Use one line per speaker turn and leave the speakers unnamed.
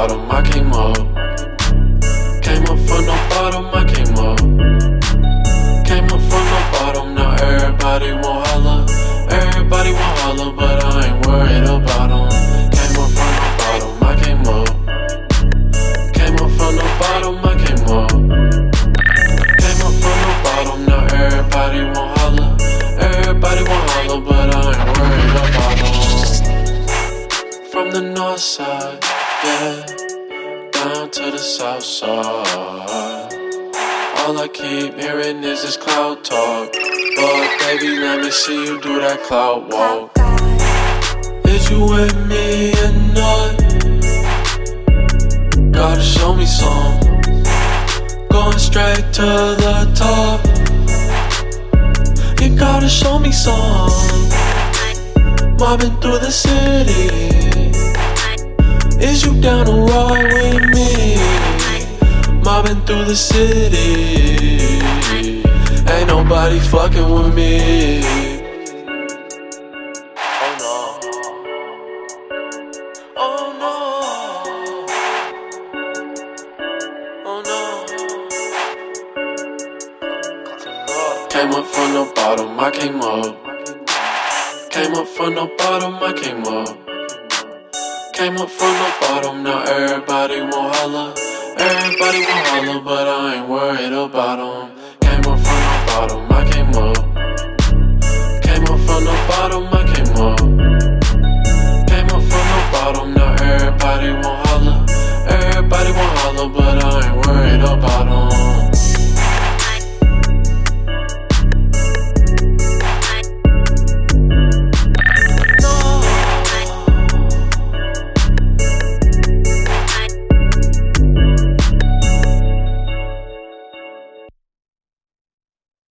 bottom, I came up. Came up from the bottom, I came up. Came up from the bottom, now everybody want holla. Everybody want holla, but I ain't worried about them. Came up from the bottom, I came up. Came up from the bottom, I came up. Came up from the bottom, now everybody want holla. Everybody want holla, but I ain't worried about them. From the north side yeah south side. All I keep hearing is this cloud talk. But baby, let me see you do that cloud walk. Is you with me or not? Gotta show me some. Going straight to the top. You gotta show me some. Mobbing through the city. Is you down to ride with me? Mobbing through the city. Ain't nobody fucking with me. Oh no. Oh no. Oh no. Came up from the bottom, I came up. Came up from the bottom, I came up. Came up from the bottom, now everybody want holla. Everybody want niggas, but I ain't worried about them. Came up from the bottom, I came up. Came up from the bottom, I came up. Came up from the bottom, now everybody won't holler. Everybody won't holler, but I ain't worried about